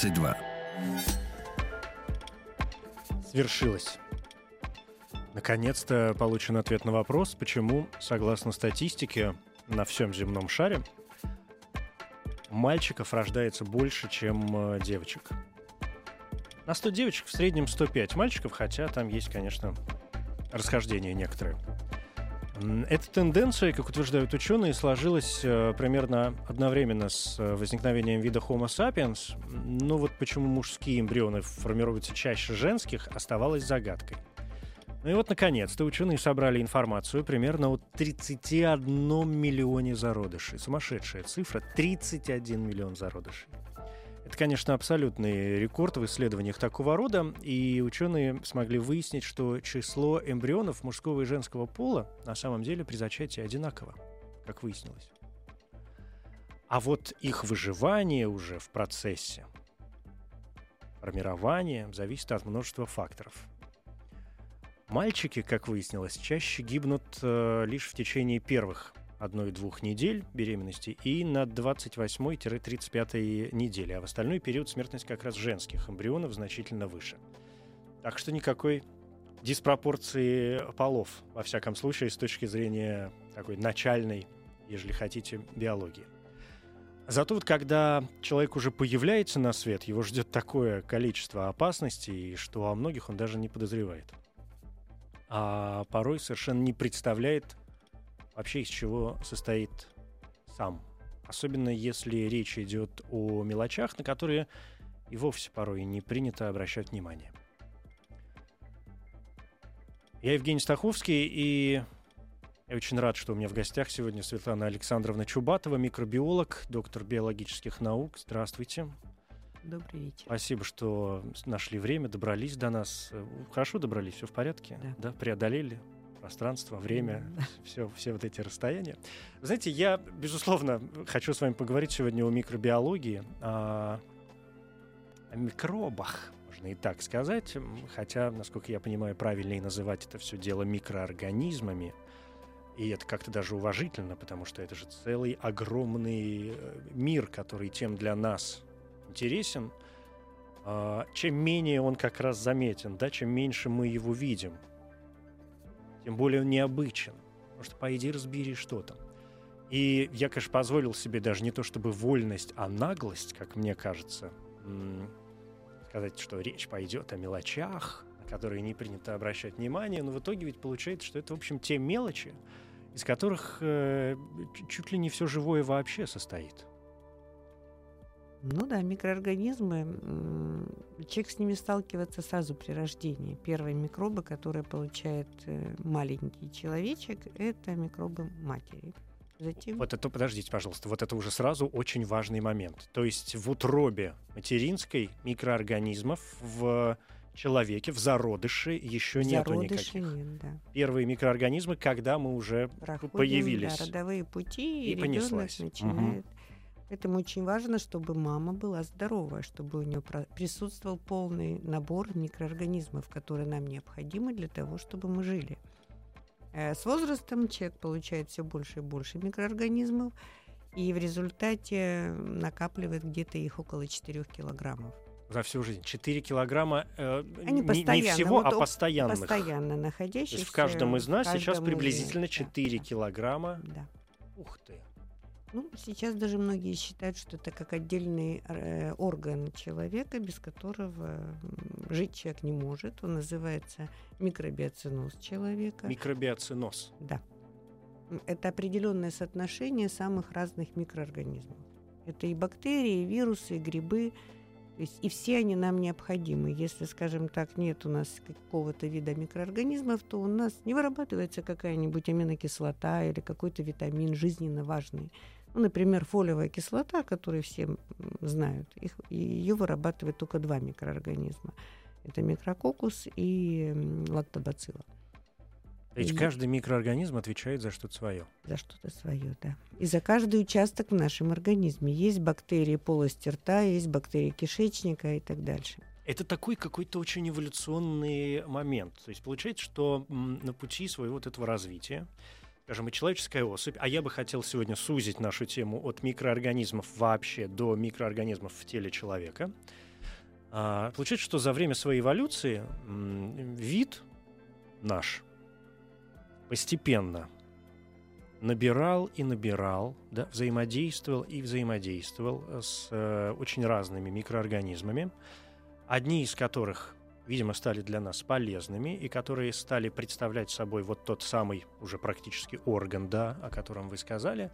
22. Свершилось. Наконец-то получен ответ на вопрос, почему, согласно статистике, на всем земном шаре мальчиков рождается больше, чем э, девочек. На 100 девочек в среднем 105 мальчиков, хотя там есть, конечно, расхождения некоторые. Эта тенденция, как утверждают ученые, сложилась э, примерно одновременно с э, возникновением вида Homo sapiens. Но вот почему мужские эмбрионы формируются чаще женских, оставалось загадкой. Ну и вот, наконец-то, ученые собрали информацию примерно о 31 миллионе зародышей. Сумасшедшая цифра — 31 миллион зародышей. Это, конечно, абсолютный рекорд в исследованиях такого рода, и ученые смогли выяснить, что число эмбрионов мужского и женского пола на самом деле при зачатии одинаково, как выяснилось. А вот их выживание уже в процессе формирования зависит от множества факторов. Мальчики, как выяснилось, чаще гибнут э, лишь в течение первых одной-двух недель беременности и на 28-35 неделе, а в остальной период смертность как раз женских эмбрионов значительно выше. Так что никакой диспропорции полов, во всяком случае, с точки зрения такой начальной, ежели хотите, биологии. Зато вот когда человек уже появляется на свет, его ждет такое количество опасностей, что о многих он даже не подозревает. А порой совершенно не представляет вообще из чего состоит сам. Особенно если речь идет о мелочах, на которые и вовсе порой не принято обращать внимание. Я Евгений Стаховский, и я очень рад, что у меня в гостях сегодня Светлана Александровна Чубатова, микробиолог, доктор биологических наук. Здравствуйте. Добрый вечер. Спасибо, что нашли время, добрались до нас. Хорошо добрались, все в порядке? Да. преодолели пространство, время, все, все вот эти расстояния. Вы Знаете, я, безусловно, хочу с вами поговорить сегодня о микробиологии, о, о микробах, можно и так сказать, хотя, насколько я понимаю, правильнее называть это все дело микроорганизмами. И это как-то даже уважительно, потому что это же целый огромный э, мир, который тем для нас интересен, а, чем менее он как раз заметен, да, чем меньше мы его видим, тем более он необычен. Потому что пойди разбери, что там. И я, конечно, позволил себе даже не то чтобы вольность, а наглость, как мне кажется, сказать, что речь пойдет о мелочах, на которые не принято обращать внимание, но в итоге ведь получается, что это, в общем, те мелочи, из которых э, чуть ли не все живое вообще состоит. Ну да, микроорганизмы, человек с ними сталкивается сразу при рождении. Первые микробы, которые получает э, маленький человечек, это микробы матери. Затем Вот это, подождите, пожалуйста, вот это уже сразу очень важный момент. То есть в утробе материнской микроорганизмов в человеке, в зародыше еще нету зародыши никаких. нет, да. Первые микроорганизмы, когда мы уже Проходим, появились. да, родовые пути, И и, ребенок понеслась. Мгм. Поэтому очень важно, чтобы мама была здоровая, чтобы у нее присутствовал полный набор микроорганизмов, которые нам необходимы для того, чтобы мы жили. Э, С возрастом человек получает все больше и больше микроорганизмов, и в результате накапливает где-то их около 4 килограммов. за всю жизнь 4 килограмма э, Они не, всего, вот а постоянных. Постоянно То находящихся. есть в каждом из нас в сейчас каждом приблизительно из- да, 4 да, килограмма. Да. Ух ты. Ну, сейчас даже многие считают, что это как отдельный э, орган человека, без которого жить человек не может. Он называется микробиоциноз человека. Микробиоциноз. Да. Это определенное соотношение самых разных микроорганизмов. Это и бактерии, и вирусы, и грибы. То есть и все они нам необходимы. Если, скажем так, нет у нас какого-то вида микроорганизмов, то у нас не вырабатывается какая-нибудь аминокислота или какой-то витамин жизненно важный. Ну, например, фолиевая кислота, которую все знают, их, ее вырабатывает только два микроорганизма. Это микрококус и лактобацилла. То есть И- каждый микроорганизм отвечает за что-то свое. За что-то свое, да. И за каждый участок в нашем организме. Есть бактерии полости рта, есть бактерии кишечника и так дальше. Это такой какой-то очень эволюционный момент. То есть получается, что на пути своего вот этого развития, скажем, и человеческая особь, а я бы хотел сегодня сузить нашу тему от микроорганизмов вообще до микроорганизмов в теле человека. А, получается, что за время своей эволюции вид наш постепенно набирал и набирал, да, взаимодействовал и взаимодействовал с э, очень разными микроорганизмами, одни из которых, видимо, стали для нас полезными и которые стали представлять собой вот тот самый уже практически орган, да, о котором вы сказали,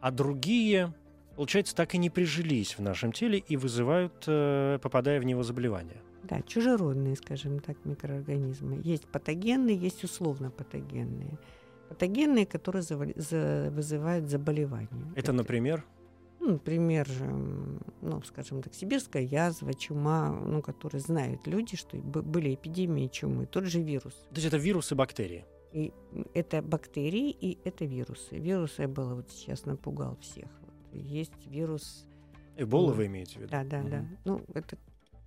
а другие, получается, так и не прижились в нашем теле и вызывают, э, попадая в него, заболевания. Да, чужеродные, скажем так, микроорганизмы. Есть патогенные, есть условно патогенные. Патогенные, которые вызывают заболевания. Это, например, Ну, например, же, м, ну, скажем так, сибирская язва, чума, ну, которые знают люди, что были эпидемии чумы, тот же вирус. то есть это вирусы, бактерии. И это бактерии, и это вирусы. Вирус Эбола вот сейчас напугал всех. Вот есть вирус, Эбола Мгм. вы имеете в виду? да, да, да. Мгм. Ну, это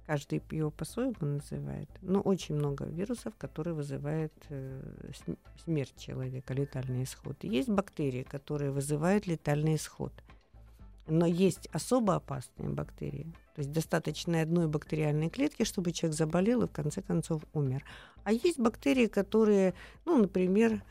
каждый его по-своему называет. Но очень много вирусов, которые вызывают э, см- смерть человека, летальный исход. И есть бактерии, которые вызывают летальный исход. Но есть особо опасные бактерии. То есть достаточно одной бактериальной клетки, чтобы человек заболел и в конце концов умер. А есть бактерии, которые, ну, например,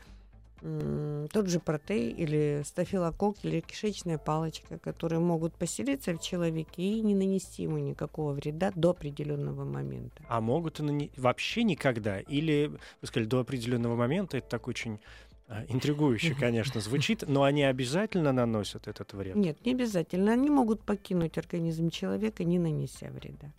тот же протей или стафилококк или кишечная палочка, которые могут поселиться в человеке и не нанести ему никакого вреда до определенного момента. А могут и нане- вообще никогда? Или, вы сказали, до определенного момента, это так очень интригующе, конечно, звучит, но они обязательно наносят этот вред? Нет, не обязательно. Они могут покинуть организм человека, не нанеся вреда.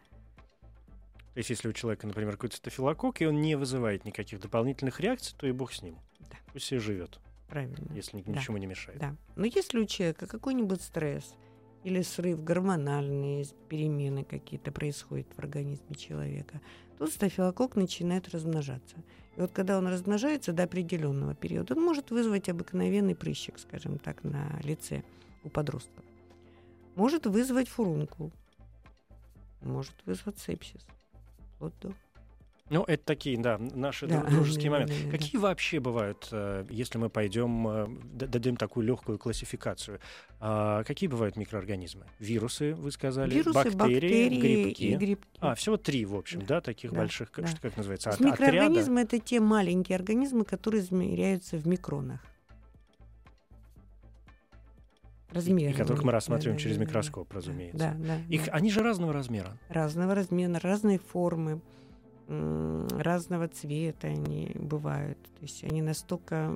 То есть, если у человека, например, какой-то стафилококк, и он не вызывает никаких дополнительных реакций, то и бог с ним. Да. Пусть себе живет, Правильно. если Да. ничему не мешает. Да. Но если у человека какой-нибудь стресс или срыв, гормональные перемены какие-то происходят в организме человека, то стафилококк начинает размножаться. И вот когда он размножается до определенного периода, он может вызвать обыкновенный прыщик, скажем так, на лице у подростков. Может вызвать фурункул. Может вызвать сепсис. Вот до Ну, это такие, да, наши Да, дру- дружеские да, да, моменты. да, да. Какие вообще бывают, э, если мы пойдем, э, дадим такую легкую классификацию, а, какие бывают микроорганизмы? Вирусы, вы сказали, вирусы, бактерии, бактерии грибки. и грибки. А, всего три, в общем, да, Да, таких да, больших, да. что, как называется, от- есть отряда? микроорганизмы это те маленькие организмы, которые измеряются в микронах. И Размеры. которых мы Да, рассматриваем да, через да, да, микроскоп, разумеется. Да, да. Их, да. они же разного размера. Разного размера, разной формы, разного цвета они бывают. То есть они настолько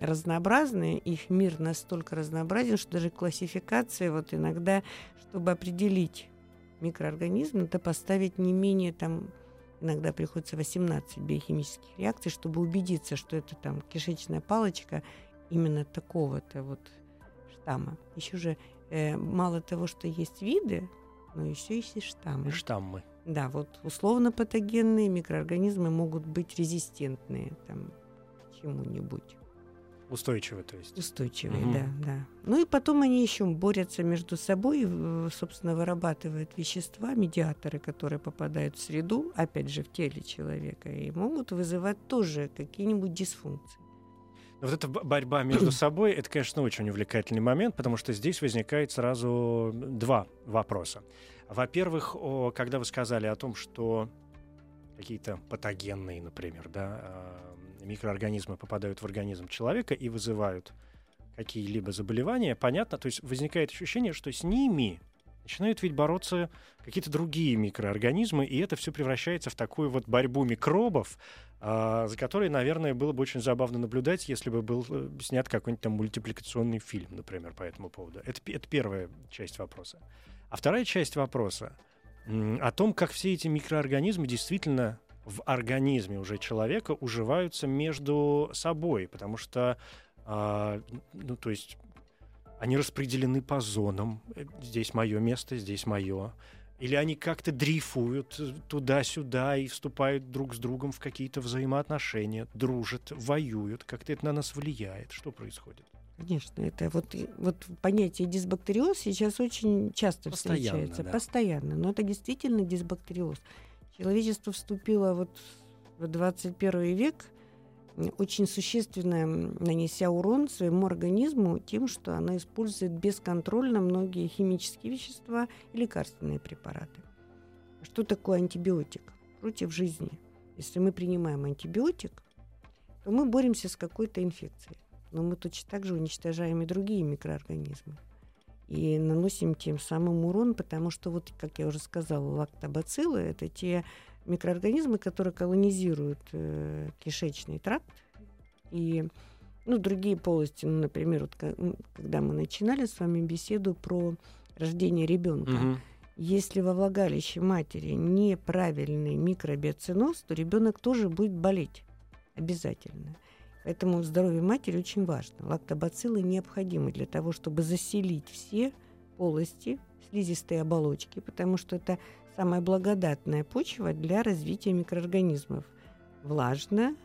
разнообразны, их мир настолько разнообразен, что даже классификация вот иногда, чтобы определить микроорганизм, надо поставить не менее там иногда приходится 18 биохимических реакций, чтобы убедиться, что это там кишечная палочка именно такого-то вот штамма. Еще же э, мало того, что есть виды, но еще есть и штаммы. Штаммы. Да, вот условно патогенные микроорганизмы могут быть резистентные там, к чему-нибудь. Устойчивы, то есть. Устойчивые, Мгм. да, да. Ну и потом они еще борются между собой, и, собственно, вырабатывают вещества, медиаторы, которые попадают в среду, опять же, в теле человека, и могут вызывать тоже какие-нибудь дисфункции. Но вот эта борьба между собой, это, конечно, очень увлекательный момент, потому что здесь возникает сразу два вопроса. Во-первых, когда вы сказали о том, что какие-то патогенные, например, да, а, микроорганизмы попадают в организм человека и вызывают какие-либо заболевания, понятно, то есть возникает ощущение, что с ними начинают ведь бороться какие-то другие микроорганизмы, и это все превращается в такую вот борьбу микробов, а, за которой, наверное, было бы очень забавно наблюдать, если бы был э, снят какой-нибудь там мультипликационный фильм, например, по этому поводу. Это, это первая часть вопроса. А вторая часть вопроса о том, как все эти микроорганизмы действительно в организме уже человека уживаются между собой, потому что, а, ну, то есть Они распределены по зонам. Э, Здесь мое место, здесь мое. Или они как-то дрейфуют э, туда-сюда и вступают друг с другом в какие-то взаимоотношения, дружат, воюют. Как-то это на нас влияет. Что происходит? Конечно, это вот, вот понятие дисбактериоз сейчас очень часто Постоянно, встречается. да. Постоянно. Но это действительно дисбактериоз. Человечество вступило вот в 21 век очень существенно нанеся урон своему организму тем, что оно использует бесконтрольно многие химические вещества и лекарственные препараты. Что такое антибиотик против жизни? Если мы принимаем антибиотик, то мы боремся с какой-то инфекцией но мы точно так же уничтожаем и другие микроорганизмы. И наносим тем самым урон, потому что, вот, как я уже сказала, лактобациллы – это те микроорганизмы, которые колонизируют э, кишечный тракт и ну, другие полости. Ну, например, вот, когда мы начинали с вами беседу про рождение ребенка. Мгм. Если во влагалище матери неправильный микробиоциноз, то ребенок тоже будет болеть обязательно. Поэтому здоровье матери очень важно. Лактобациллы необходимы для того, чтобы заселить все полости слизистой оболочки, потому что это самая благодатная почва для развития микроорганизмов. Влажно,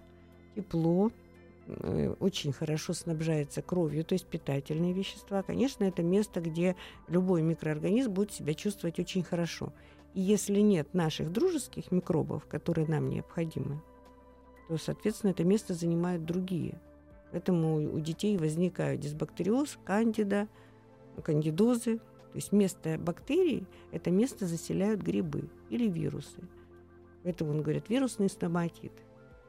тепло, э, очень хорошо снабжается кровью, то есть питательные вещества. Конечно, это место, где любой микроорганизм будет себя чувствовать очень хорошо. И если нет наших дружеских микробов, которые нам необходимы, то, соответственно, это место занимают другие. Поэтому у детей возникают дисбактериоз, кандида, кандидозы. То есть место бактерий – это место заселяют грибы или вирусы. Поэтому он говорит вирусный стоматит,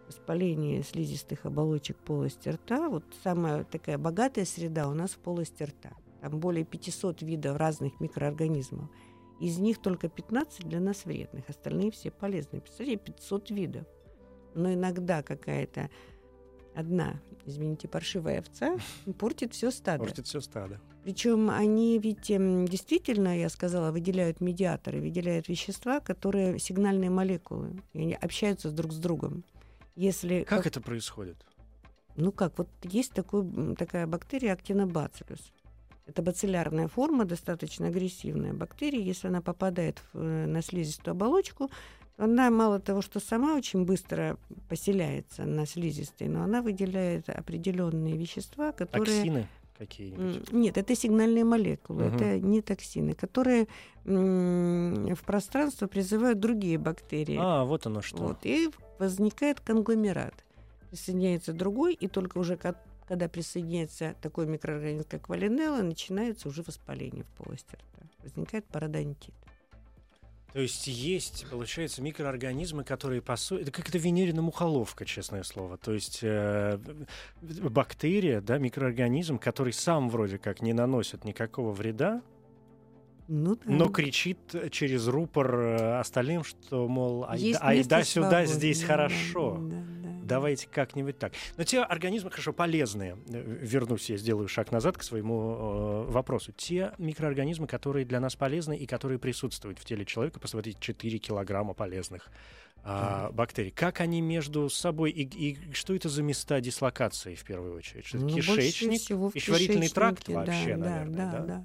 воспаление слизистых оболочек полости рта. Вот самая такая богатая среда у нас в полости рта. Там более 500 видов разных микроорганизмов. Из них только 15 для нас вредных, остальные все полезные. Представляете, 500 видов. Но иногда какая-то одна, извините, паршивая овца портит все стадо. Портит все стадо. Причем они ведь эм, действительно, я сказала, выделяют медиаторы, выделяют вещества, которые сигнальные молекулы, и они общаются друг с другом. Если Как это происходит? ну как, вот есть такой, такая бактерия актинобациллус. Это бациллярная форма, достаточно агрессивная бактерия. Если она попадает в, э, на слизистую оболочку, она мало того, что сама очень быстро поселяется на слизистой, но она выделяет определенные вещества, которые... Токсины какие-нибудь? Нет, это сигнальные молекулы, Мгм. это не токсины, которые в пространство призывают другие бактерии. А, вот оно что. Вот, и возникает конгломерат. Присоединяется другой, и только уже ко- когда присоединяется такой микроорганизм, как валинелла, начинается уже воспаление в полости рта. Возникает пародонтит. То есть есть, получается, микроорганизмы, которые по сути... Это как-то венерина мухоловка, честное слово. То есть э, бактерия, да, микроорганизм, который сам вроде как не наносит никакого вреда, Ну, да. но кричит через рупор э, остальным, что, мол, место айда сюда, здесь да, хорошо. да, да, да. Давайте как-нибудь так. Но те организмы, хорошо, полезные, э, вернусь, я сделаю шаг назад к своему э, вопросу. Те микроорганизмы, которые для нас полезны и которые присутствуют в теле человека, посмотрите, 4 килограмма полезных а, бактерий. Как они между собой и, и что это за места дислокации в первую очередь? Что Ну, кишечник, всего в пищеварительный тракт кишечнике, вообще, да, наверное, да, да? да,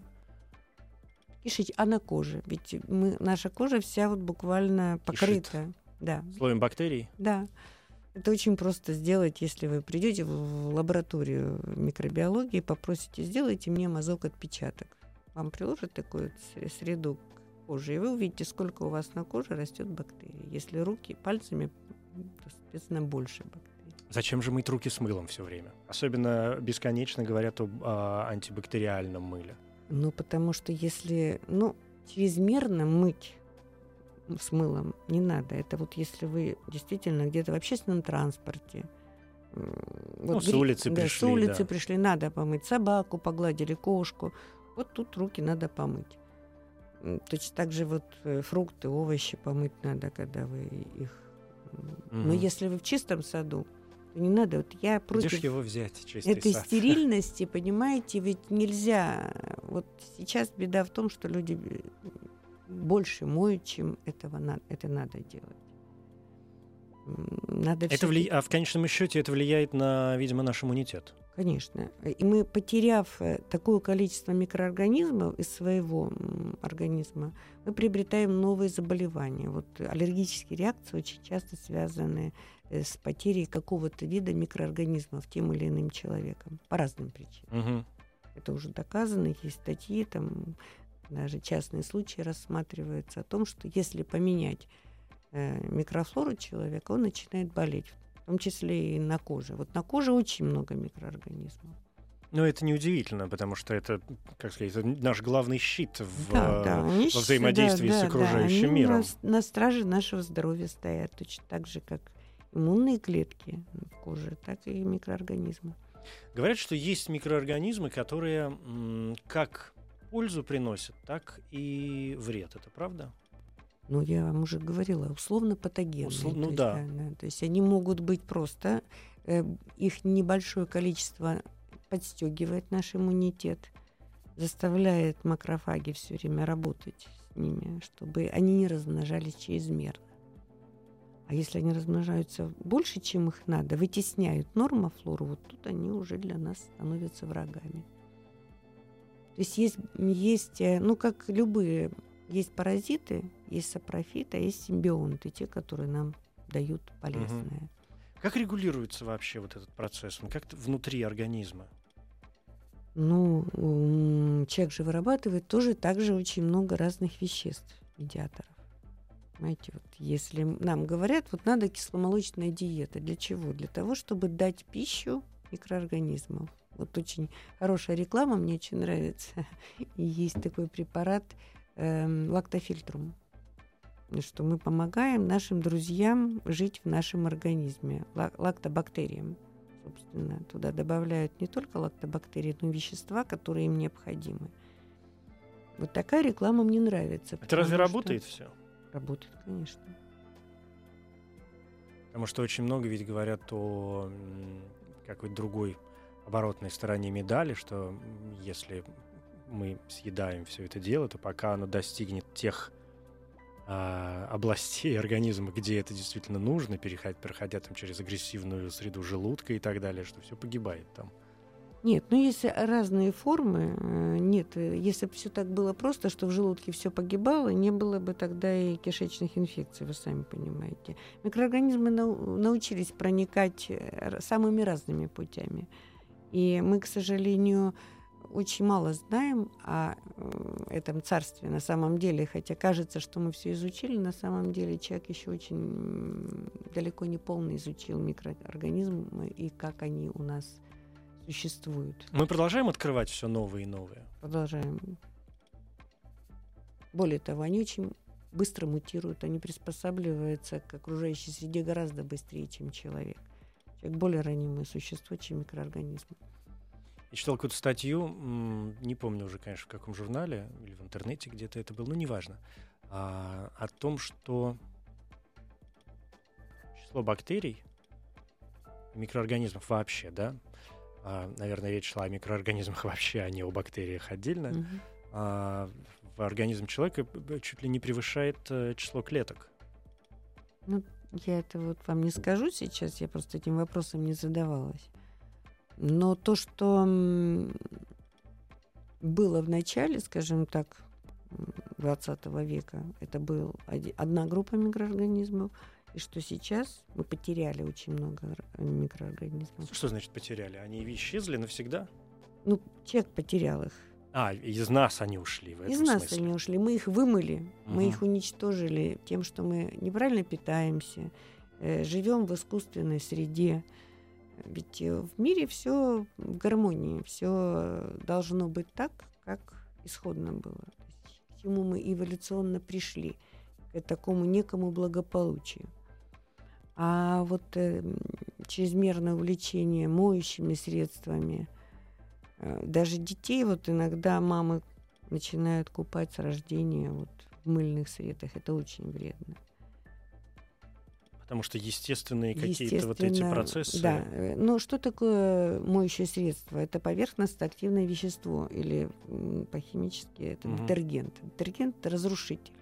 да. Кишеч... А на коже? Ведь мы, наша кожа вся вот буквально покрыта. Да, Слоем бактерий? да. Это очень просто сделать, если вы придете в лабораторию микробиологии, попросите, сделайте мне мазок отпечаток. Вам приложат такую среду к коже, и вы увидите, сколько у вас на коже растет бактерий. Если руки пальцами, то, соответственно, больше бактерий. Зачем же мыть руки с мылом все время? Особенно бесконечно говорят об а, антибактериальном мыле. Ну, потому что если, ну, чрезмерно мыть с мылом не надо. Это вот если вы действительно где-то в общественном транспорте, м, Ну, с гри- улицы да, пришли, с улицы да. пришли, надо помыть собаку, погладили кошку. Вот тут руки надо помыть. Точно так же вот э, фрукты, овощи помыть надо, когда вы их... м, Но Мгм. если вы в чистом саду, не надо. Вот я против ж его взять, чистый этой сад? стерильности, понимаете, ведь нельзя. Вот сейчас беда в том, что люди больше моют, чем этого на- это надо делать. Надо Это вли... А в конечном счете это влияет на, видимо, наш иммунитет. Конечно. И мы, потеряв э, такое количество микроорганизмов из своего организма, мы приобретаем новые заболевания. Вот аллергические реакции очень часто связаны с потерей какого-то вида микроорганизмов тем или иным человеком по разным причинам. Мгм. Это уже доказано, есть статьи, там даже частные случаи рассматриваются о том, что если поменять э, микрофлору человека, он начинает болеть, в том числе и на коже. Вот на коже очень много микроорганизмов. Но это неудивительно, потому что это, как сказать, это наш главный щит в, Да, да, э, они во взаимодействии да, с да, да, окружающим они миром. На, на страже нашего здоровья стоят, точно так же, как иммунные клетки в коже, так и микроорганизмы. Говорят, что есть микроорганизмы, которые как пользу приносят, так и вред. Это правда? Ну, я вам уже говорила, условно патогенные. Услов- ну то есть, да. То есть они могут быть просто, э, их небольшое количество подстегивает наш иммунитет, заставляет макрофаги все время работать с ними, чтобы они не размножались чрезмерно. А если они размножаются больше, чем их надо, вытесняют нормофлору, вот тут они уже для нас становятся врагами. То есть есть, есть э, ну, как любые есть паразиты, есть сапрофиты, а есть симбионты, те, которые нам дают полезное. Как регулируется вообще вот этот процесс? Он как-то внутри организма? Ну, человек же вырабатывает тоже также очень много разных веществ, медиаторов. Понимаете, вот если нам говорят, вот надо кисломолочная диета. Для чего? Для того, чтобы дать пищу микроорганизмам. Вот очень хорошая реклама, мне очень нравится. И есть такой препарат эм, лактофильтрум. Что мы помогаем нашим друзьям жить в нашем организме, ла- лактобактериям собственно, туда добавляют не только лактобактерии, но и вещества, которые им необходимы. Вот такая реклама мне нравится. Это разве что- работает все? Работает, конечно. Потому что очень много ведь говорят о какой-то другой оборотной стороне медали, что если мы съедаем все это дело, то пока оно достигнет тех а, областей организма, где это действительно нужно, переходя, проходя там через агрессивную среду желудка и так далее, что все погибает там. Нет, ну есть разные формы. Э, Нет, э, если бы все так было просто, что в желудке все погибало, не было бы тогда и кишечных инфекций, вы сами понимаете. Микроорганизмы нау- научились проникать э, самыми разными путями. И мы, к сожалению, очень мало знаем о этом царстве на самом деле, хотя кажется, что мы все изучили, на самом деле человек еще очень далеко не полно изучил микроорганизмы и как они у нас существуют. Мы продолжаем открывать все новые и новые. Продолжаем. Более того, они очень быстро мутируют, они приспосабливаются к окружающей среде гораздо быстрее, чем человек. Человек более ранимое существо, чем микроорганизм. Я читал какую-то статью, не помню уже, конечно, в каком журнале или в интернете где-то это было, но неважно, а, о том, что число бактерий, микроорганизмов вообще, да, наверное, речь шла о микроорганизмах вообще, а не о бактериях отдельно, Мгм. а, в организме человека б- чуть ли не превышает э, число клеток. Ну, я это вот вам не скажу сейчас, я просто этим вопросом не задавалась. Но то, что было в начале, скажем так, м, 20 века, это был оди- одна группа микроорганизмов, и что сейчас мы потеряли очень много микроорганизмов. Что значит потеряли? Они исчезли навсегда? Ну, человек потерял их. А, из нас они ушли в этом Из нас смысле. они ушли. Мы их вымыли, мы Мгм. их уничтожили тем, что мы неправильно питаемся, э, живем в искусственной среде. Ведь э, в мире все в гармонии, все должно быть так, как исходно было. К чему мы эволюционно пришли, к такому некому благополучию. А вот э, чрезмерное увлечение моющими средствами, э, даже детей вот иногда мамы начинают купать с рождения вот в мыльных средствах. Это очень вредно. Потому что естественные какие-то вот эти процессы. Да. Э, Но что такое моющее средство? Это поверхностно-активное вещество или по-химически это Мгм. детергент. Детергент – это разрушитель.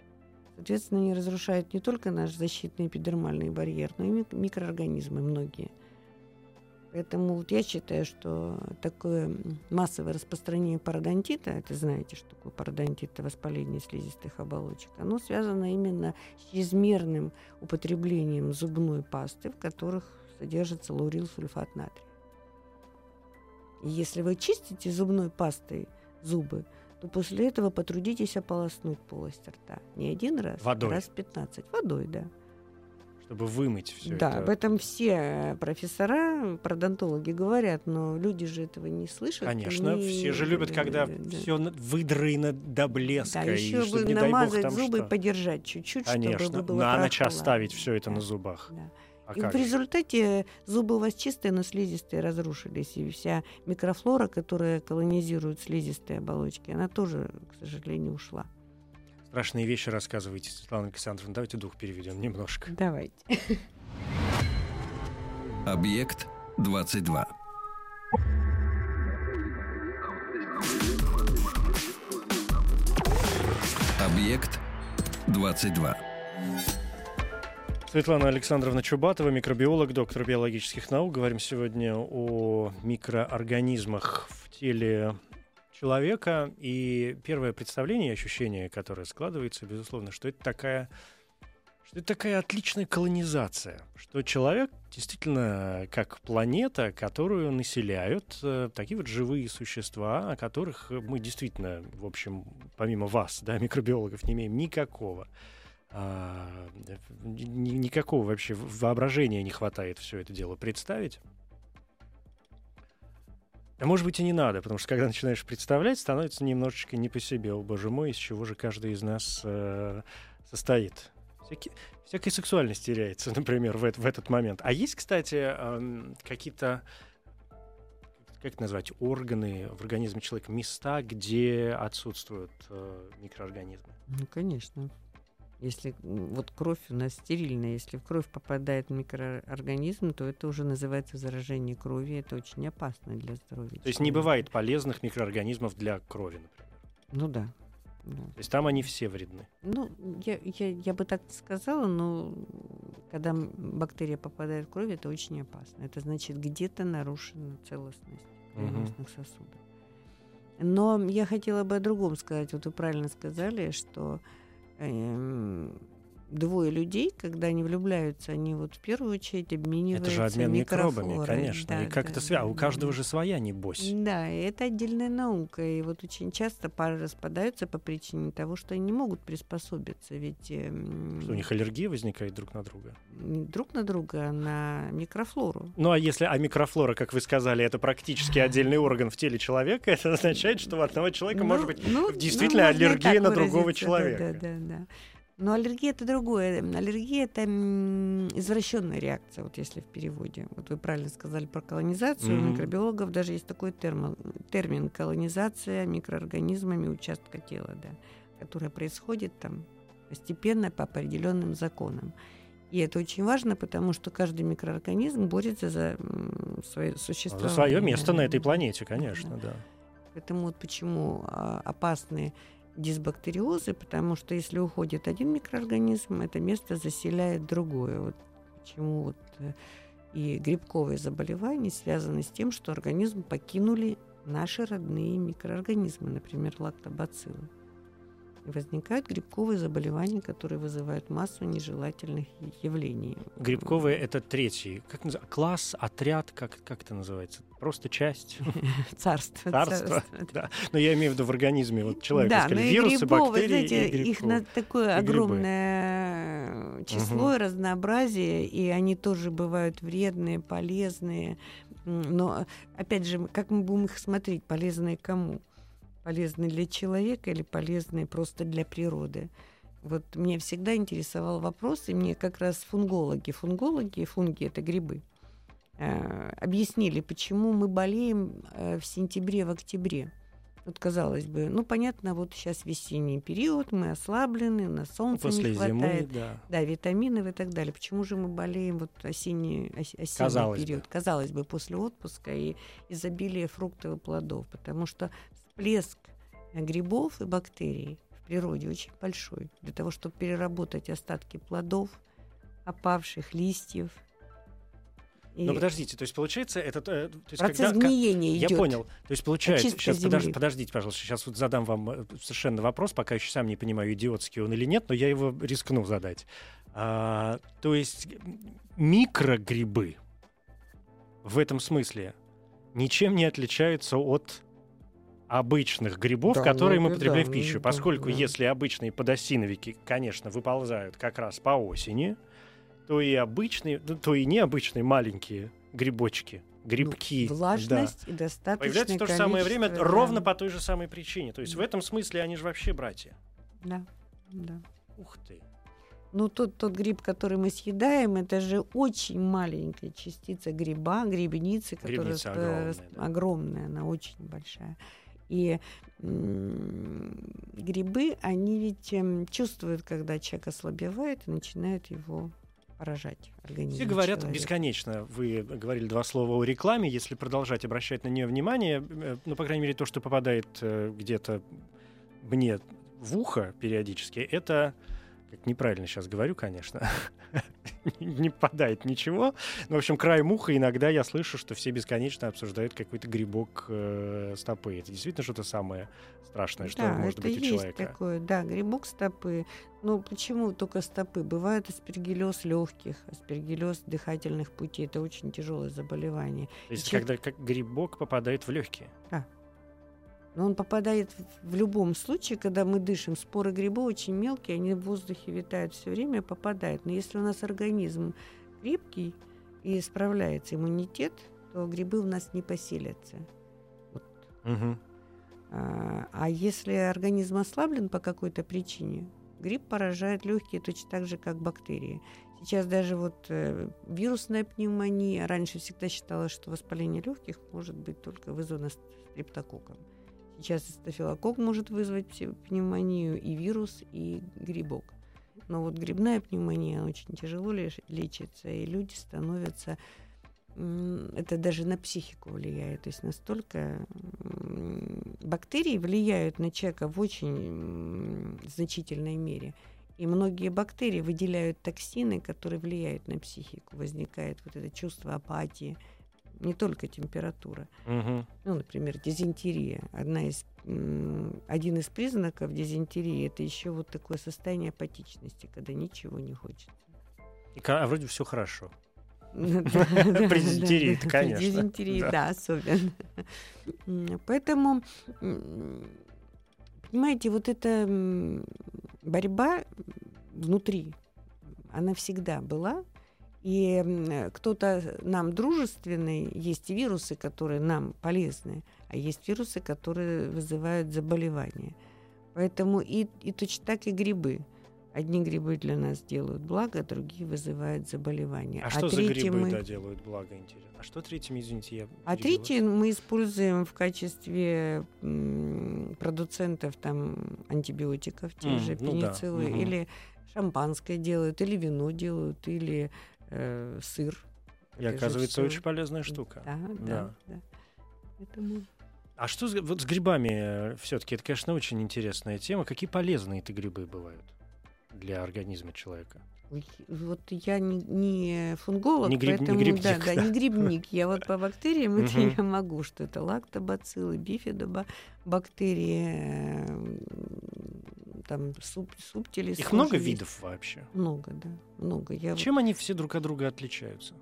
Соответственно, они разрушают не только наш защитный эпидермальный барьер, но и мик- микроорганизмы многие. Поэтому вот я считаю, что такое массовое распространение пародонтита, это знаете, что такое пародонтит, это воспаление слизистых оболочек, оно связано именно с чрезмерным употреблением зубной пасты, в которых содержится лаурилсульфат натрия. И если вы чистите зубной пастой зубы, то после этого потрудитесь ополоснуть полость рта. Не один раз, Водой. а раз 15. Водой, да. Чтобы вымыть все да, это. об этом все профессора, пародонтологи говорят, но люди же этого не слышат. Конечно, не- все же любят, когда да, все выдрано до блеска. Да, и еще чтобы, бы не дай бог, намазать там зубы что. и подержать чуть-чуть, Конечно, чтобы было на ночь оставить все это Да, на зубах. да. А и в результате зубы у вас чистые, но слизистые разрушились. И вся микрофлора, которая колонизирует слизистые оболочки, она тоже, к сожалению, ушла. Страшные вещи рассказываете, Светлана Александровна. Давайте дух переведем немножко. Давайте. Объект 22. Объект 22. Светлана Александровна Чубатова, микробиолог, доктор биологических наук. Говорим сегодня о микроорганизмах в теле человека. И первое представление и ощущение, которое складывается, безусловно, что это такая что это такая отличная колонизация, что человек действительно как планета, которую населяют э, такие вот живые существа, о которых мы действительно, в общем, помимо вас, да, микробиологов, не имеем никакого а, ни- ни- никакого вообще воображения не хватает все это дело представить. А может быть и не надо, потому что когда начинаешь представлять, становится немножечко не по себе. О, боже мой, из чего же каждый из нас э, состоит. Всякие- всякая сексуальность теряется, например, в, в этот момент. А есть, кстати, эм, какие-то как это назвать, органы в организме человека, места, где отсутствуют э, микроорганизмы. Ну, конечно. Если вот кровь у нас стерильная, если в кровь попадает микроорганизм, то это уже называется заражение крови. Это очень опасно для здоровья. То есть не бывает полезных микроорганизмов для крови, например. Ну да. да. То есть там они все вредны. Ну, я, я, я бы так не сказала, но когда бактерия попадает в кровь, это очень опасно. Это значит, где-то нарушена целостность кровеносных сосудов. Но я хотела бы о другом сказать. Вот вы правильно сказали, что 哎呀嗯 двое людей, когда они влюбляются, они вот в первую очередь обмениваются Это же обмен микробами, конечно. Да, и как да, это связано? да, У каждого же своя, небось. Да, и это отдельная наука. И вот очень часто пары распадаются по причине того, что они не могут приспособиться. Ведь эм, Что у них аллергия возникает друг на друга. не друг на друга, а на микрофлору. Ну а если а микрофлора, как вы сказали, это практически отдельный орган в теле человека, это означает, что у одного человека Ну, может быть ну, действительно и аллергия на другого человека. Да, да, да. Но аллергия это другое. Аллергия это извращенная реакция, вот если в переводе. Вот вы правильно сказали про колонизацию. У Мгм. микробиологов даже есть такой термин, термин колонизация микроорганизмами участка тела, да, которая происходит там постепенно по определенным законам. И это очень важно, потому что каждый микроорганизм борется за свое За существование. свое место на этой планете, конечно, да. Поэтому вот почему а, опасны дисбактериозы, потому что если уходит один микроорганизм, это место заселяет другое. Вот почему вот э, и грибковые заболевания связаны с тем, что организм покинули наши родные микроорганизмы, например, лактобациллы. Возникают грибковые заболевания, которые вызывают массу нежелательных явлений. Грибковые это третий. Как называется? Класс, отряд, как, как это называется? Просто часть. Царство. Царство. Да. Но я имею в виду в организме вот человека. Да, сказали, и вирусы, грибов, бактерии знаете, и их на такое огромное число и разнообразие, и они тоже бывают вредные, полезные. Но, опять же, как мы будем их смотреть, полезные кому? Полезные для человека или полезные просто для природы? Вот мне всегда интересовал вопрос, и мне как раз фунгологи, фунгологи, фунги это грибы, э, объяснили, почему мы болеем э, в сентябре, в октябре. Вот казалось бы, ну понятно, вот сейчас весенний период, мы ослаблены, на солнце После не зимы, хватает, да. да, витаминов и так далее. Почему же мы болеем вот осенний, ос- осенний Казалось бы. период? Казалось бы, после отпуска и изобилие фруктов и плодов, потому что всплеск грибов и бактерий в природе очень большой для того, чтобы переработать остатки плодов, опавших листьев, И Но подождите, то есть получается, это... э, То есть процесс когда- гниения Я идет. понял. То есть получается, Очистка сейчас земли. подождите, пожалуйста, сейчас вот задам вам э, совершенно вопрос, пока еще сам не понимаю, идиотский он или нет, но я его рискну задать. А, то есть микрогрибы в этом смысле ничем не отличаются от обычных грибов, Да, которые мы ну, потребляем да, в пищу, ну, поскольку да. если обычные подосиновики, конечно, выползают как раз по осени, то и обычные, ну, то и необычные маленькие грибочки, грибки, Ну, да, влажность и достаточное появляются в то же самое время да. ровно по той же самой причине. То есть в Да. этом смысле они же вообще братья. Да, да. Ух ты. Ну, тот, тот гриб, который мы съедаем, это же очень маленькая частица гриба, грибницы, которая Грибница огромная, рас- да. огромная, она очень большая. И грибы, они ведь эм, чувствуют, когда человек ослабевает, и начинают его поражать организм. Все говорят человека. бесконечно. Вы говорили два слова о рекламе. Если продолжать обращать на нее внимание, э, ну, по крайней мере, то, что попадает э, где-то мне в ухо периодически, это как неправильно сейчас говорю, конечно, не попадает ничего. Но, в общем, край муха иногда я слышу, что все бесконечно обсуждают какой-то грибок э, стопы. Это действительно что-то самое страшное, что да, может это быть у есть человека. такое, да, грибок стопы. Но почему только стопы? Бывает аспергиллез легких, аспергиллез дыхательных путей. Это очень тяжелое заболевание. То есть, Че- когда как грибок попадает в легкие. Но он попадает в- любом случае, когда мы дышим. Споры гриба очень мелкие, они в воздухе витают все время, попадают. Но если у нас организм крепкий и справляется иммунитет, то грибы у нас не поселятся. Мгм. А а если организм ослаблен по какой-то причине, гриб поражает легкие точно так же, как бактерии. Сейчас даже вот э, вирусная пневмония, раньше всегда считалось, что воспаление легких может быть только вызвано ст- стрептококком. Сейчас стафилококк может вызвать пневмонию, и вирус, и грибок. Но вот грибная пневмония очень тяжело лечится, и люди становятся это даже на психику влияет. То есть настолько бактерии влияют на человека в очень значительной мере. И многие бактерии выделяют токсины, которые влияют на психику. Возникает вот это чувство апатии, не только температура. Мгм. Ну, например, дизентерия. Одна из, один из признаков дизентерии это еще вот такое состояние апатичности, когда ничего не хочется. А вроде все хорошо. При да, конечно, При дизентерии, да. особенно. Поэтому, понимаете, вот эта борьба внутри, она всегда была. И кто-то нам дружественный, есть вирусы, которые нам полезны, а есть вирусы, которые вызывают заболевания. Поэтому и, и точно так и грибы. Одни грибы для нас делают благо, другие вызывают заболевания. А, что за грибы мы- да, делают благо, интересно? А что третьим, извините, я а третьи мы используем в качестве продуцентов там антибиотиков, те М, же ну да, пенициллы, мгм. или шампанское делают, или вино делают, или э, сыр. И Это оказывается, очень полезная штука. Да, Да. да, да. Поэтому А что с- вот с грибами все-таки? Это, конечно, очень интересная тема. Какие полезные это грибы бывают для организма человека? Вот я не, не фунголог, Не гриб- не поэтому грибник, да, да, да. не грибник. Я вот по бактериям это я могу, что это лактобациллы, бифидобактерии, э, там суп, субтилис. Их много есть. видов вообще? Много, да, много. Я вот- Чем они все друг от друга отличаются?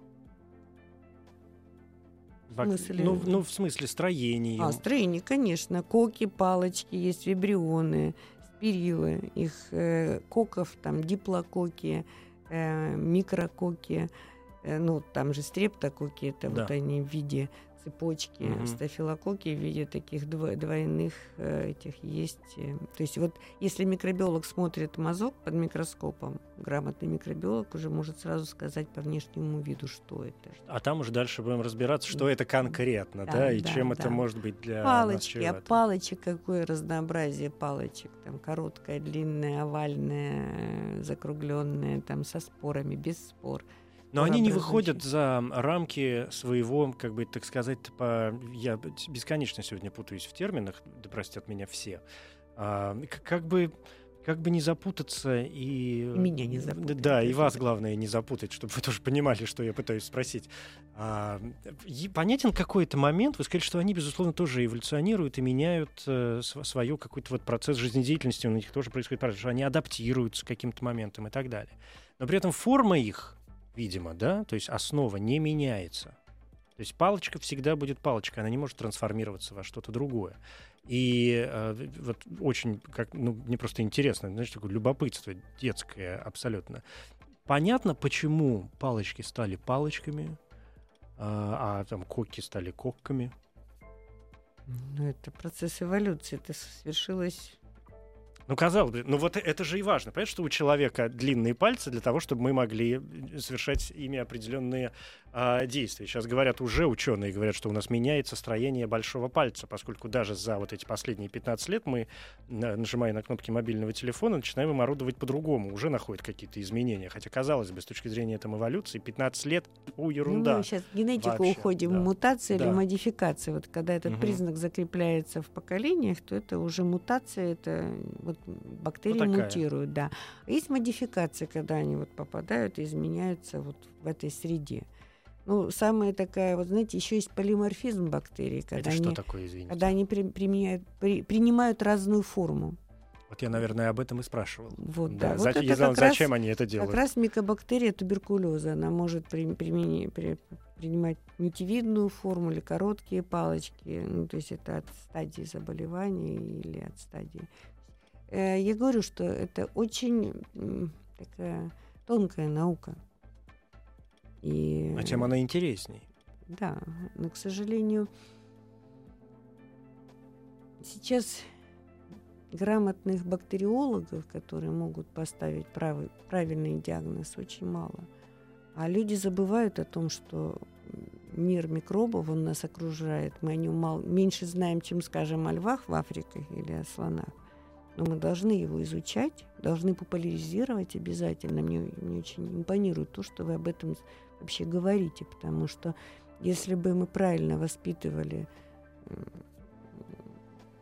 Бак- смысле? Ну, ну, в смысле строения. А, строение, конечно. Коки, палочки, есть вибрионы, спирилы. Их э, коков, там диплококи, э, микрококи. э, ну, там же стрептококи, это Да. вот они в виде цепочки. Мгм. Стафилококки в виде таких дво- двойных э, этих есть. э. То есть вот если микробиолог смотрит мазок под микроскопом, грамотный микробиолог уже может сразу сказать по внешнему виду, что это. А там уже дальше будем разбираться, что это конкретно, да, Да, и да, чем это да. может быть для нас Палочки, а чревато. палочек какое разнообразие палочек. Там короткая, длинная, овальная, закругленная, там со спорами, без спор. Но они не выходят за рамки своего, как бы так сказать, по... я бесконечно сегодня путаюсь в терминах, да простят меня все. А, как бы как бы не запутаться и... И меня не запутать. Да, и вас, главное, не запутать, чтобы вы тоже понимали, что я пытаюсь спросить. А, понятен какой-то момент, вы сказали, что они, безусловно, тоже эволюционируют и меняют э, свою какой-то вот процесс жизнедеятельности, у них тоже происходит, что они адаптируются к каким-то моментам и так далее. Но при этом форма их, видимо, да, то есть основа не меняется. То есть палочка всегда будет палочкой, она не может трансформироваться во что-то другое. И э, вот очень, как, ну, мне просто интересно, знаешь, такое любопытство детское абсолютно. Понятно, почему палочки стали палочками, а, а там кокки стали кокками. Ну, это процесс эволюции. Это свершилось ну, казалось бы, ну вот это же и важно. Понятно, что у человека длинные пальцы для того, чтобы мы могли совершать ими определенные а, действия. Сейчас говорят, уже ученые говорят, что у нас меняется строение большого пальца, поскольку даже за вот эти последние 15 лет мы, нажимая на кнопки мобильного телефона, начинаем им орудовать по-другому. Уже находят какие-то изменения. Хотя, казалось бы, с точки зрения там, эволюции, 15 лет, у ерунда. Ну, мы сейчас генетику Вообще, уходим, да. мутация да. или модификация. Вот когда этот угу. признак закрепляется в поколениях, то это уже мутация, это вот бактерии вот мутируют, да. Есть модификация, когда они вот попадают и изменяются вот в этой среде. Ну, самая такая, вот знаете, еще есть полиморфизм бактерий, когда Это они, что такое, извините? когда они при, применяют, при, принимают разную форму. Вот я, наверное, об этом и спрашивал. Вот, да. да. Вот зачем, это зачем раз, они это делают? Как раз микобактерия туберкулеза. Она может при, примени, при, принимать нитевидную форму или короткие палочки. Ну, то есть это от стадии заболевания или от стадии Э, я говорю, что это очень такая тонкая наука. И... А чем она интересней? Да, но, к сожалению, сейчас грамотных бактериологов, которые могут поставить правый, правильный диагноз, очень мало. А люди забывают о том, что мир микробов, он нас окружает. Мы о нем мало, меньше знаем, чем, скажем, о львах в Африке или о слонах. Но мы должны его изучать, должны популяризировать обязательно. Мне, мне очень импонирует то, что вы об этом вообще говорите, потому что если бы мы правильно воспитывали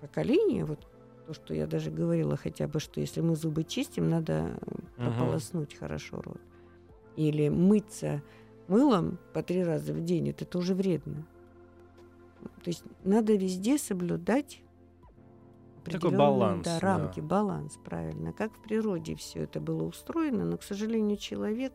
поколение, вот то, что я даже говорила хотя бы, что если мы зубы чистим, надо прополоснуть uh-huh. хорошо рот. Или мыться мылом по три раза в день, это тоже вредно. То есть надо везде соблюдать такой баланс, да, рамки, да. баланс, правильно. Как в природе все это было устроено, но, к сожалению, человек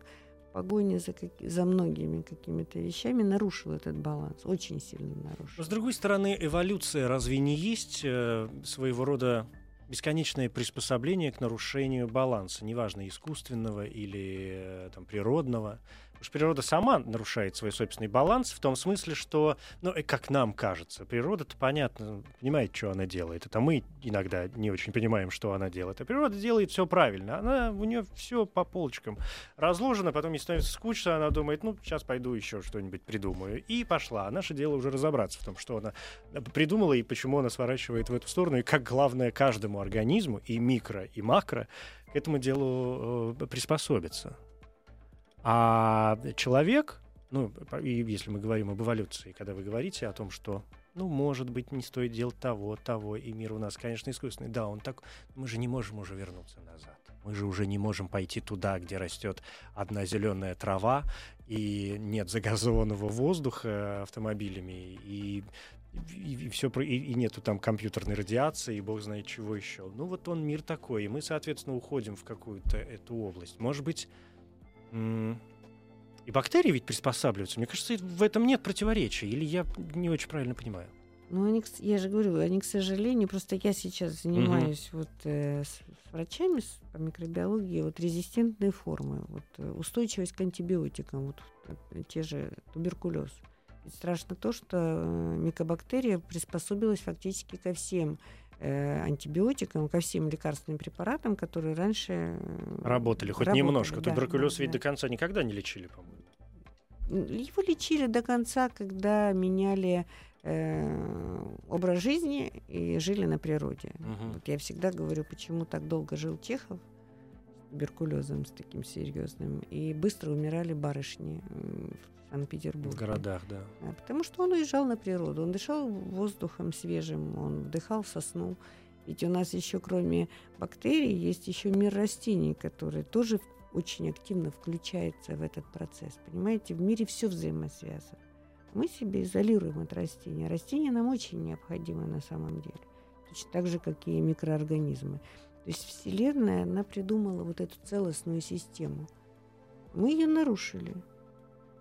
погоне за, как, за многими какими-то вещами нарушил этот баланс, очень сильно нарушил. с другой стороны, эволюция разве не есть э, своего рода бесконечное приспособление к нарушению баланса, неважно, искусственного или э, там, природного? Что природа сама нарушает свой собственный баланс в том смысле, что, ну, э, как нам кажется, природа-то понятно, понимает, что она делает. Это мы иногда не очень понимаем, что она делает. А природа делает все правильно. Она, у нее все по полочкам разложено, потом ей становится скучно, она думает, ну, сейчас пойду еще что-нибудь придумаю. И пошла. А наше дело уже разобраться в том, что она э, придумала и почему она сворачивает в эту сторону, и как главное каждому организму, и микро, и макро, к этому делу э, приспособиться. А человек, ну, и если мы говорим об эволюции, когда вы говорите о том, что, ну, может быть, не стоит делать того, того, и мир у нас, конечно, искусственный, да, он так, мы же не можем уже вернуться назад. Мы же уже не можем пойти туда, где растет одна зеленая трава, и нет загазованного воздуха автомобилями, и и, и все и, и нету там компьютерной радиации и бог знает чего еще. Ну вот он мир такой, и мы, соответственно, уходим в какую-то эту область. Может быть, и бактерии ведь приспосабливаются. Мне кажется, в этом нет противоречия. Или я не очень правильно понимаю? Ну, они, я же говорю, они, к сожалению, просто я сейчас занимаюсь угу. вот э, с врачами с, по микробиологии, вот резистентные формы, вот э, устойчивость к антибиотикам, вот э, те же туберкулез. И страшно то, что э, микобактерия приспособилась фактически ко всем антибиотикам, ко всем лекарственным препаратам, которые раньше э, работали, хоть работали, немножко. Да, Туберкулез да, ведь да. до конца никогда не лечили, по-моему. Его лечили до конца, когда меняли э, образ жизни и жили на природе. Угу. Вот я всегда говорю, почему так долго жил Чехов с туберкулезом, с таким серьезным, и быстро умирали барышни Санкт-Петербурге. В городах, да. да. Потому что он уезжал на природу, он дышал воздухом свежим, он вдыхал сосну. Ведь у нас еще кроме бактерий есть еще мир растений, который тоже очень активно включается в этот процесс. Понимаете, в мире все взаимосвязано. Мы себя изолируем от растения. Растения нам очень необходимы на самом деле. Точно так же, как и микроорганизмы. То есть Вселенная, она придумала вот эту целостную систему. Мы ее нарушили.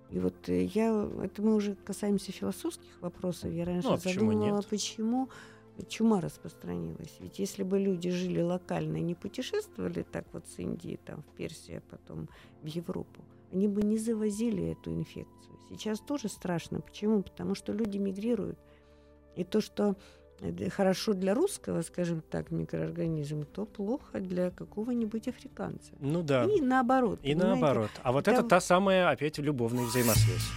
И вот э, я, это мы уже касаемся философских вопросов. Я раньше ну, а почему задумывала, нет? почему чума распространилась. Ведь если бы люди жили локально и не путешествовали так вот с Индии, там, в Персию, а потом в Европу, они бы не завозили эту инфекцию. Сейчас тоже страшно. Почему? Потому что люди мигрируют. И то, что хорошо для русского, скажем так, микроорганизм, то плохо для какого-нибудь африканца. Ну да. И наоборот. И понимаете? наоборот. А вот Да. это та самая, опять, любовная взаимосвязь.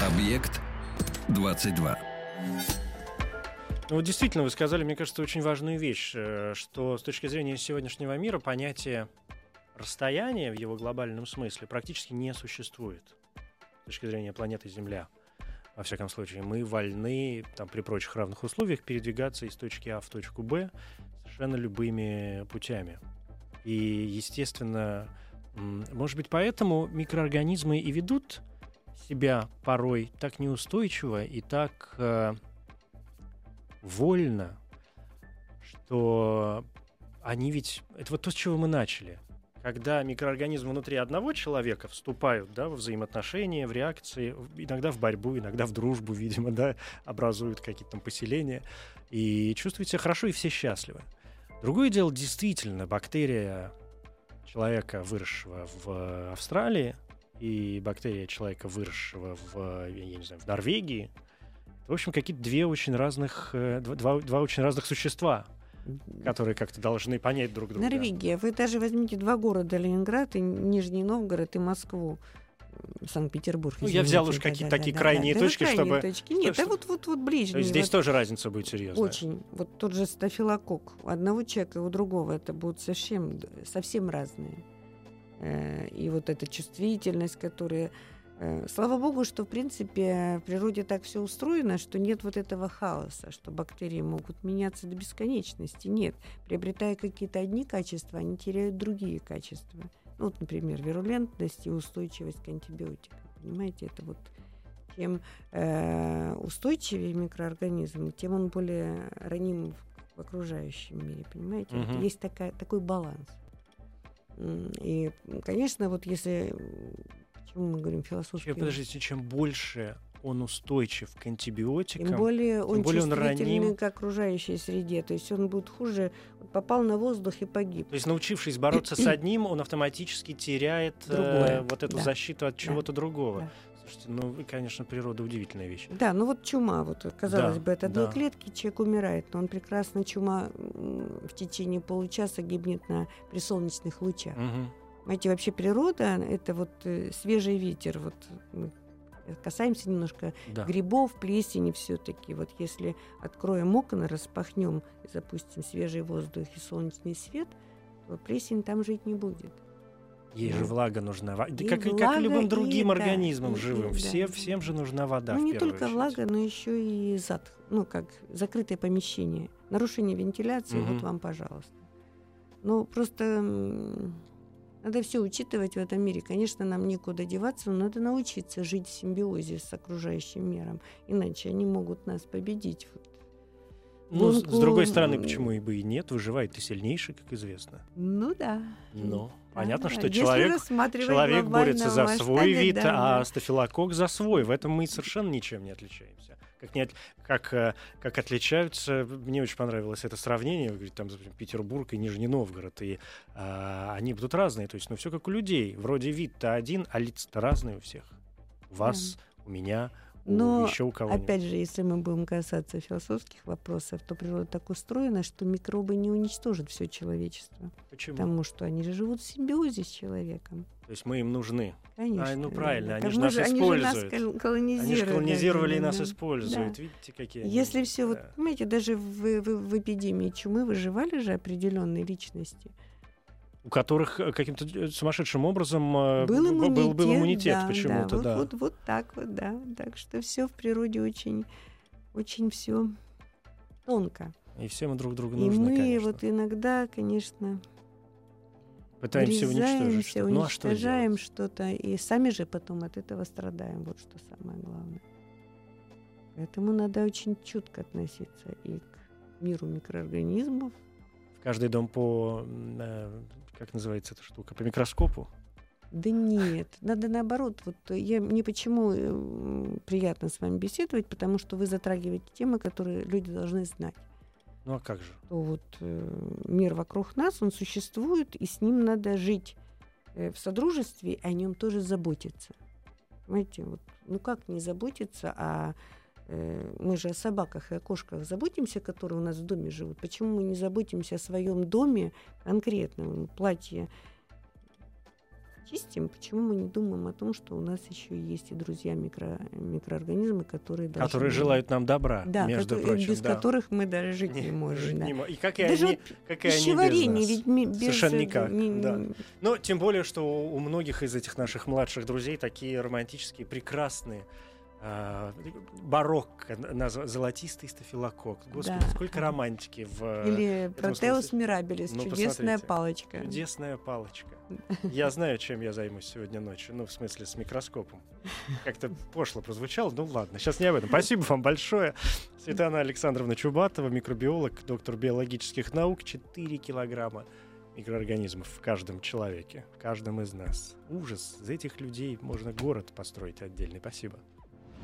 Объект 22. Ну, вот действительно, вы сказали, мне кажется, очень важную вещь, э, что с точки зрения сегодняшнего мира понятие расстояния в его глобальном смысле практически не существует с точки зрения планеты Земля. Во всяком случае, мы вольны там, при прочих равных условиях передвигаться из точки А в точку Б совершенно любыми путями. И, естественно, может быть, поэтому микроорганизмы и ведут себя порой так неустойчиво и так э, вольно, что они ведь... Это вот то, с чего мы начали. Когда микроорганизмы внутри одного человека вступают да, во взаимоотношения, в реакции, иногда в борьбу, иногда в дружбу, видимо, да, образуют какие-то там поселения, и чувствуют себя хорошо, и все счастливы. Другое дело, действительно, бактерия человека, выросшего в Австралии, и бактерия человека, выросшего в, я не знаю, в Норвегии, в общем, какие-то две очень разных, э, два- два очень разных существа, которые как-то должны понять друг друга. Норвегия. Вы даже возьмите два города, Ленинград и Нижний Новгород и Москву. Санкт-Петербург. Ну, я взял уж какие-то да, такие да, крайние да, да, точки, крайние чтобы- точки. Нет, что- да вот, вот, вот То ближние. есть здесь вот тоже разница будет серьезная. Очень. Вот тот же стафилококк. У одного человека и у другого это будут совсем, совсем разные. Э, И вот эта чувствительность, которая... э, Слава богу, что, в принципе, в природе так все устроено, что нет вот этого хаоса, что бактерии могут меняться до бесконечности. Нет. Приобретая какие-то одни качества, они теряют другие качества. Ну, вот, например, вирулентность и устойчивость к антибиотикам. Понимаете, это вот чем э, устойчивее микроорганизм, тем он более раним в, в окружающем мире, понимаете? Вот Мгм. есть такая, такой баланс. И, конечно, вот если... Почему мы говорим философски? Чем, подождите, чем больше он устойчив к антибиотикам, Тем более он более он раним. к окружающей среде. То есть он будет хуже, попал на воздух и погиб. то есть научившись бороться с одним, он автоматически теряет э, вот эту Да. защиту от Да. чего-то другого. Да. Слушайте, ну, конечно, природа удивительная вещь. Да, ну вот чума, вот казалось Да, бы, от одной да. клетки человек умирает, но он прекрасно чума в течение получаса гибнет на при солнечных лучах. Мгм. Знаете, вообще природа — это вот э, свежий ветер. Вот мы касаемся немножко Да. грибов, плесени все-таки. Вот если откроем окна, распахнем и запустим свежий воздух и солнечный свет, то плесень там жить не будет. Ей же Да. влага нужна. Да И как, и как влага, любым и другим да, организмам и- и живым. да. Все, всем же нужна вода. ну, не только очередь. влага, но еще и зад. Ну, как закрытое помещение. Нарушение вентиляции, Мгм. вот вам, пожалуйста. Ну, просто надо все учитывать в этом мире. Конечно, нам некуда деваться, но надо научиться жить в симбиозе с окружающим миром. Иначе они могут нас победить. Ну, с, с другой гонку, стороны, почему и бы и нет, выживает и сильнейший, как известно. Ну да. Но Да, понятно, да. что Если человек, человек борется за свой масштабе, вид, да, а да. стафилококк за свой. В этом мы совершенно ничем не отличаемся. Как, не как, э, как отличаются, мне очень понравилось это сравнение, вы говорите, там, Петербург и Нижний Новгород, и а, они будут разные, то есть, ну, все как у людей. Вроде вид-то один, а лица-то разные у всех. У вас, у меня, Но, еще у кого-нибудь. Опять же, если мы будем касаться философских вопросов, то природа так устроена, что микробы не уничтожат все человечество, Почему? потому что они же живут в симбиозе с человеком. То есть мы им нужны. Конечно. ну, правильно, они Так же нас они же нас используют. кол- колонизировали. Они же колонизировали и да, нас да. используют. Видите, какие они- Если все, вот, Да. понимаете, даже в, в- в эпидемии чумы выживали же определенные личности. У которых э, каким-то э, сумасшедшим образом э, Был иммунитет, был, был иммунитет да, почему-то, да. да. Вот, вот, вот так вот, да. Так что все в природе очень, очень все тонко. И все мы друг другу И нужны, мы конечно. вот иногда, конечно, Пытаемся уничтожить что-то. Ну а что уничтожаем что-то, и сами же потом от этого страдаем. Вот что самое главное. Поэтому надо очень чутко относиться и к миру микроорганизмов. В каждый дом по... э, Как называется эта штука? По микроскопу? Да нет, надо наоборот. Вот я, мне почему м, приятно с вами беседовать, потому что вы затрагиваете темы, которые люди должны знать. Ну а как же? Что вот э, мир вокруг нас, он существует, и с ним надо жить э, в содружестве, о нем тоже заботиться. Понимаете, вот, ну как не заботиться, а э, мы же о собаках и о кошках заботимся, которые у нас в доме живут. Почему мы не заботимся о своем доме конкретно? Мы Платье чистим, почему мы не думаем о том, что у нас еще есть и друзья микро, микроорганизмы, которые должны- Которые желают нам добра, да, между которые- прочим. без да. которых мы даже жить не, Не, можем. жить да. не мо- И как и Даже они, вот как и они без нас. ведь без Совершенно э, никак, не- да. Но тем более, что у многих из этих наших младших друзей такие романтические, прекрасные. А, барокко, золотистый стафилококк. Господи, Да. сколько романтики в э, Или протеус мирабелис, Ну, чудесная посмотрите. палочка. Чудесная палочка. Я знаю, чем я займусь сегодня ночью. Ну, в смысле, с микроскопом. Как-то пошло прозвучало. Ну, ладно, сейчас не об этом. Спасибо вам большое. Светлана Александровна Чубатова, микробиолог, доктор биологических наук. 4 килограмма микроорганизмов в каждом человеке, в каждом из нас. Ужас. За этих людей можно город построить отдельный. Спасибо.